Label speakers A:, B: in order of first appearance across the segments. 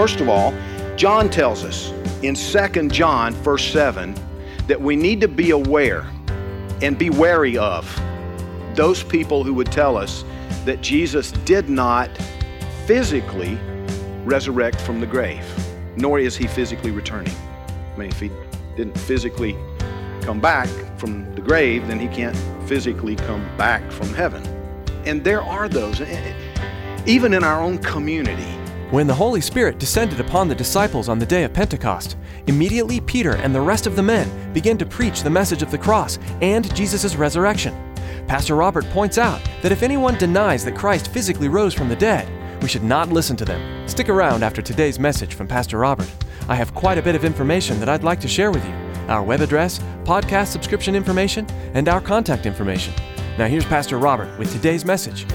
A: First of all, John tells us in 2 John, verse 7, that we need to be aware and be wary of those people who would tell us that Jesus did not physically resurrect from the grave, nor is he physically returning. I mean, if he didn't physically come back from the grave, then he can't physically come back from heaven. And there are those, eh, even in our own community.
B: When the Holy Spirit descended upon the disciples on the day of Pentecost, immediately Peter and the rest of the men began to preach the message of the cross and Jesus' resurrection. Pastor Robert points out that if anyone denies that Christ physically rose from the dead, we should not listen to them. Stick around after today's message from Pastor Robert. I have quite a bit of information that I'd like to share with you our web address, podcast subscription information, and our contact information. Now, here's Pastor Robert with today's message.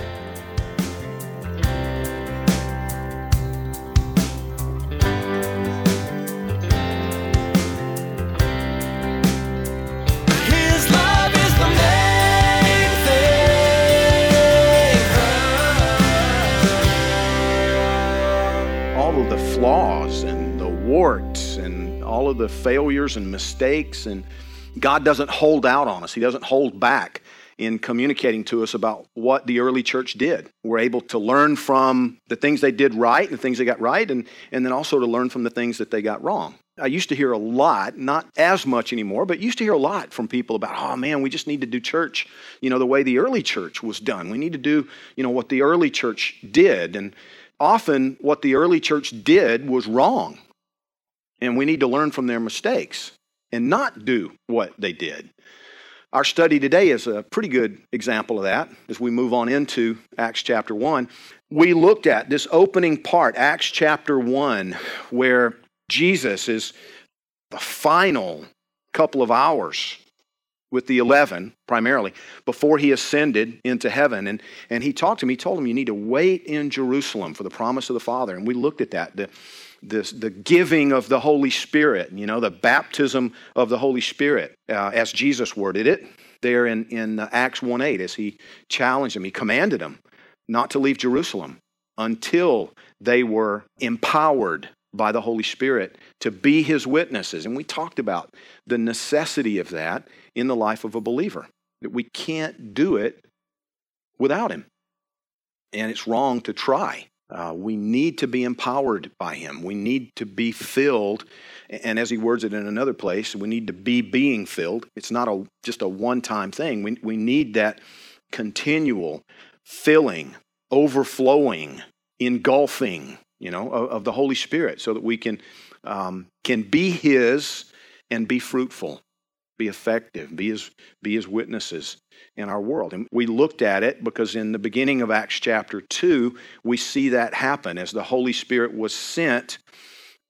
A: All of the flaws and the warts and all of the failures and mistakes and God doesn't hold out on us. He doesn't hold back in communicating to us about what the early church did. We're able to learn from the things they did right and the things they got right and, and then also to learn from the things that they got wrong. I used to hear a lot, not as much anymore, but used to hear a lot from people about, oh man, we just need to do church, you know, the way the early church was done. We need to do, you know, what the early church did. And often what the early church did was wrong. And we need to learn from their mistakes and not do what they did. Our study today is a pretty good example of that as we move on into Acts chapter 1. We looked at this opening part, Acts chapter 1, where Jesus is the final couple of hours with the 11 primarily before he ascended into heaven. And, and he talked to me he told him you need to wait in jerusalem for the promise of the father. And we looked at that the, this, the giving of the holy spirit you know the baptism of the holy spirit uh, as jesus worded it there in, in uh, acts 1.8 as he challenged them he commanded them not to leave jerusalem until they were empowered by the Holy Spirit to be his witnesses. And we talked about the necessity of that in the life of a believer, that we can't do it without him. And it's wrong to try. Uh, we need to be empowered by him. We need to be filled. And as he words it in another place, we need to be being filled. It's not a, just a one time thing. We, we need that continual filling, overflowing, engulfing you know, of, of the Holy Spirit so that we can, um, can be His and be fruitful, be effective, be His, be His witnesses in our world. And we looked at it because in the beginning of Acts chapter 2, we see that happen as the Holy Spirit was sent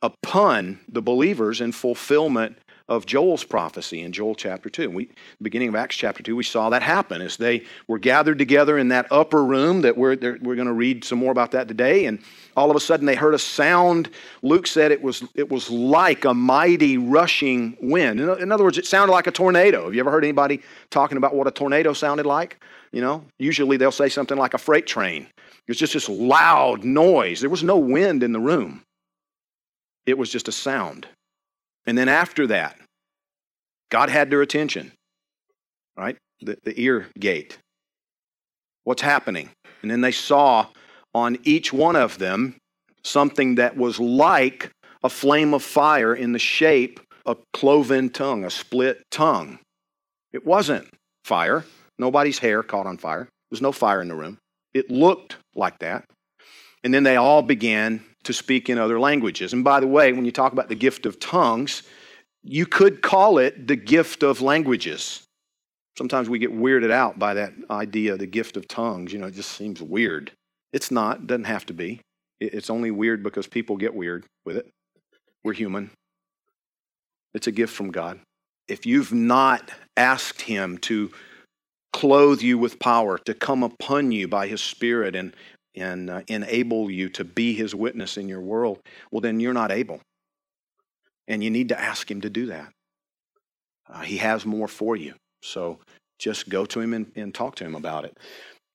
A: upon the believers in fulfillment of Joel's prophecy in Joel chapter 2. We, beginning of Acts chapter 2, we saw that happen as they were gathered together in that upper room that we're, we're going to read some more about that today. And all of a sudden they heard a sound. Luke said it was, it was like a mighty rushing wind. In, in other words, it sounded like a tornado. Have you ever heard anybody talking about what a tornado sounded like? You know, usually they'll say something like a freight train. It's just this loud noise. There was no wind in the room. It was just a sound. And then after that, God had their attention, right? The, the ear gate. What's happening? And then they saw on each one of them something that was like a flame of fire in the shape of cloven tongue, a split tongue. It wasn't fire. Nobody's hair caught on fire. There was no fire in the room. It looked like that. And then they all began to speak in other languages. And by the way, when you talk about the gift of tongues, you could call it the gift of languages. Sometimes we get weirded out by that idea, the gift of tongues. You know, it just seems weird. It's not, it doesn't have to be. It's only weird because people get weird with it. We're human. It's a gift from God. If you've not asked Him to clothe you with power, to come upon you by His Spirit and, and uh, enable you to be His witness in your world, well, then you're not able. And you need to ask Him to do that. Uh, he has more for you. So just go to Him and, and talk to Him about it.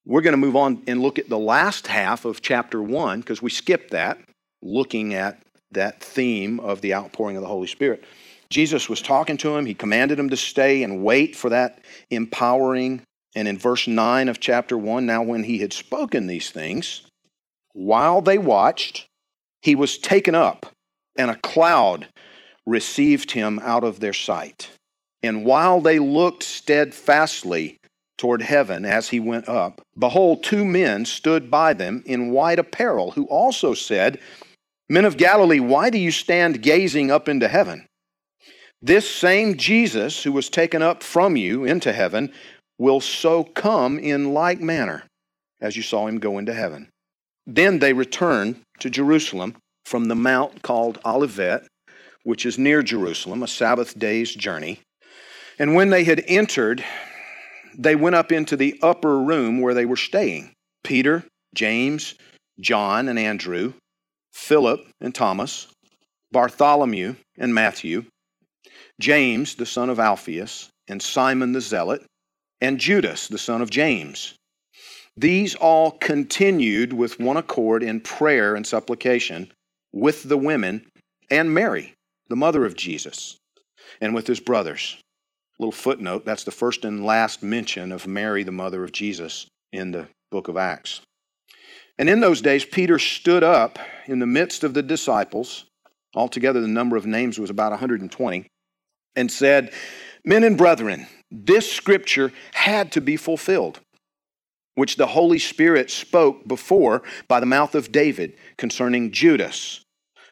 A: We're going to move on and look at the last half of chapter 1 because we skipped that, looking at that theme of the outpouring of the Holy Spirit. Jesus was talking to him. He commanded him to stay and wait for that empowering. And in verse 9 of chapter 1, now when he had spoken these things, while they watched, he was taken up, and a cloud received him out of their sight. And while they looked steadfastly toward heaven as he went up, behold, two men stood by them in white apparel, who also said, Men of Galilee, why do you stand gazing up into heaven? This same Jesus who was taken up from you into heaven will so come in like manner as you saw him go into heaven. Then they returned to Jerusalem from the mount called Olivet, which is near Jerusalem, a Sabbath day's journey. And when they had entered, they went up into the upper room where they were staying Peter, James, John, and Andrew, Philip and Thomas, Bartholomew and Matthew, James, the son of Alphaeus, and Simon the Zealot, and Judas, the son of James. These all continued with one accord in prayer and supplication with the women and Mary, the mother of Jesus, and with his brothers. Little footnote that's the first and last mention of Mary, the mother of Jesus, in the book of Acts. And in those days, Peter stood up in the midst of the disciples. Altogether, the number of names was about 120 and said, Men and brethren, this scripture had to be fulfilled, which the Holy Spirit spoke before by the mouth of David concerning Judas,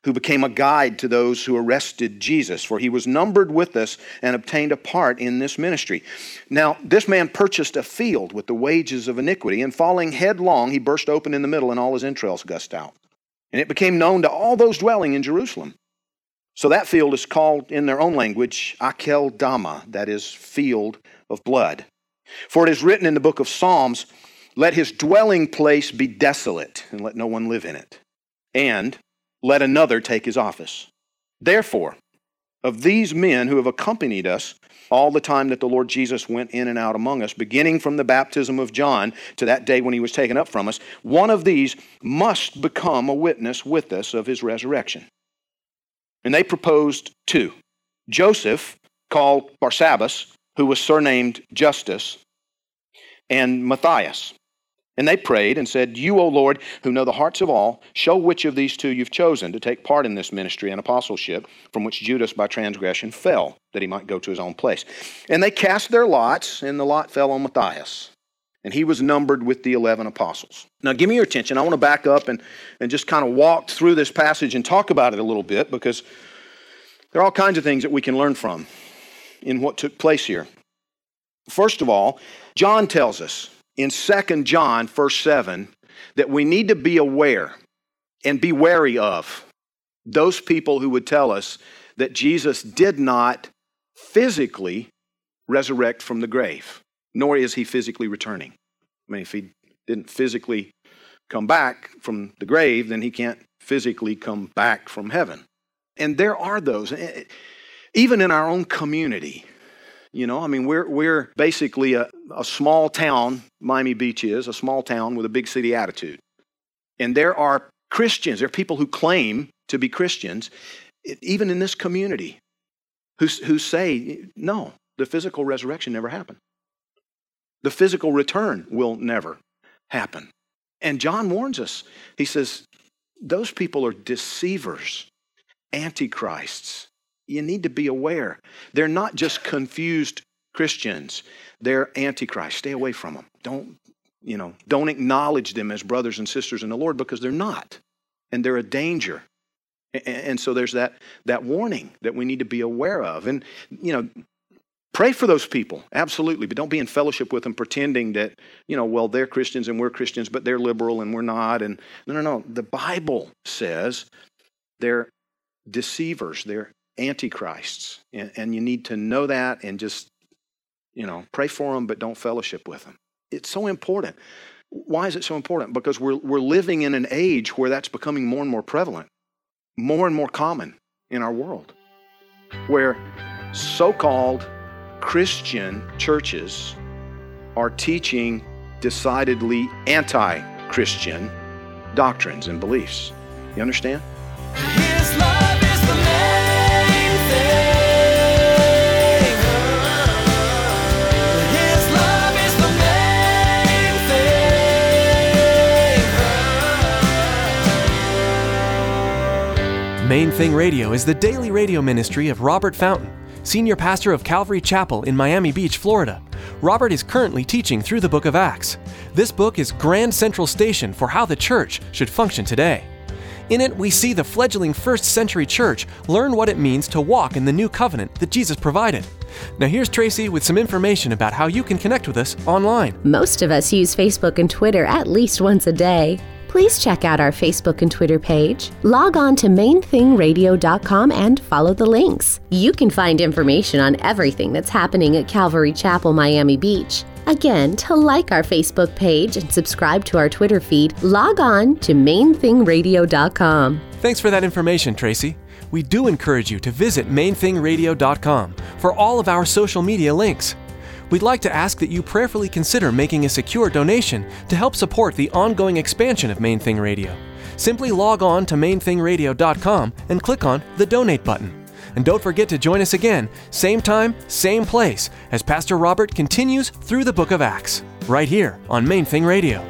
A: who became a guide to those who arrested Jesus, for he was numbered with us and obtained a part in this ministry. Now, this man purchased a field with the wages of iniquity, and falling headlong, he burst open in the middle, and all his entrails gushed out. And it became known to all those dwelling in Jerusalem. So that field is called in their own language Akel Dama, that is, field of blood. For it is written in the book of Psalms, Let his dwelling place be desolate, and let no one live in it. And let another take his office. Therefore, of these men who have accompanied us all the time that the Lord Jesus went in and out among us, beginning from the baptism of John to that day when he was taken up from us, one of these must become a witness with us of his resurrection. And they proposed two Joseph, called Barsabbas, who was surnamed Justus, and Matthias. And they prayed and said, You, O Lord, who know the hearts of all, show which of these two you've chosen to take part in this ministry and apostleship, from which Judas by transgression fell, that he might go to his own place. And they cast their lots, and the lot fell on Matthias. And he was numbered with the 11 apostles. Now, give me your attention. I want to back up and, and just kind of walk through this passage and talk about it a little bit because there are all kinds of things that we can learn from in what took place here. First of all, John tells us in 2 John, verse 7, that we need to be aware and be wary of those people who would tell us that Jesus did not physically resurrect from the grave, nor is he physically returning. I mean, if he didn't physically come back from the grave, then he can't physically come back from heaven. And there are those, eh, even in our own community, you know, I mean, we're, we're basically a, a small town, Miami Beach is, a small town with a big city attitude. And there are Christians, there are people who claim to be Christians, even in this community, who, who say, no, the physical resurrection never happened. The physical return will never happen. And John warns us. He says, those people are deceivers, antichrists you need to be aware. They're not just confused Christians, they're antichrist. Stay away from them. Don't, you know, don't acknowledge them as brothers and sisters in the Lord because they're not. And they're a danger. And so there's that, that warning that we need to be aware of. And, you know, pray for those people, absolutely, but don't be in fellowship with them pretending that, you know, well, they're Christians and we're Christians, but they're liberal and we're not. And no, no, no. The Bible says they're deceivers, they're antichrists. And, and you need to know that and just, you know, pray for them, but don't fellowship with them. It's so important. Why is it so important? Because we're, we're living in an age where that's becoming more and more prevalent, more and more common in our world, where so called Christian churches are teaching decidedly anti Christian doctrines and beliefs. You understand?
C: His love is the main thing. His love is the main thing.
B: Main Thing Radio is the daily radio ministry of Robert Fountain, senior pastor of Calvary Chapel in Miami Beach, Florida. Robert is currently teaching through the book of Acts. This book is Grand Central Station for how the church should function today. In it, we see the fledgling first century church learn what it means to walk in the new covenant that Jesus provided. Now, here's Tracy with some information about how you can connect with us online.
D: Most of us use Facebook and Twitter at least once a day. Please check out our Facebook and Twitter page. Log on to mainthingradio.com and follow the links. You can find information on everything that's happening at Calvary Chapel, Miami Beach. Again, to like our Facebook page and subscribe to our Twitter feed, log on to mainthingradio.com.
B: Thanks for that information, Tracy. We do encourage you to visit mainthingradio.com for all of our social media links. We'd like to ask that you prayerfully consider making a secure donation to help support the ongoing expansion of Main Thing Radio. Simply log on to mainthingradio.com and click on the donate button. And don't forget to join us again, same time, same place, as Pastor Robert continues through the book of Acts, right here on Main Thing Radio.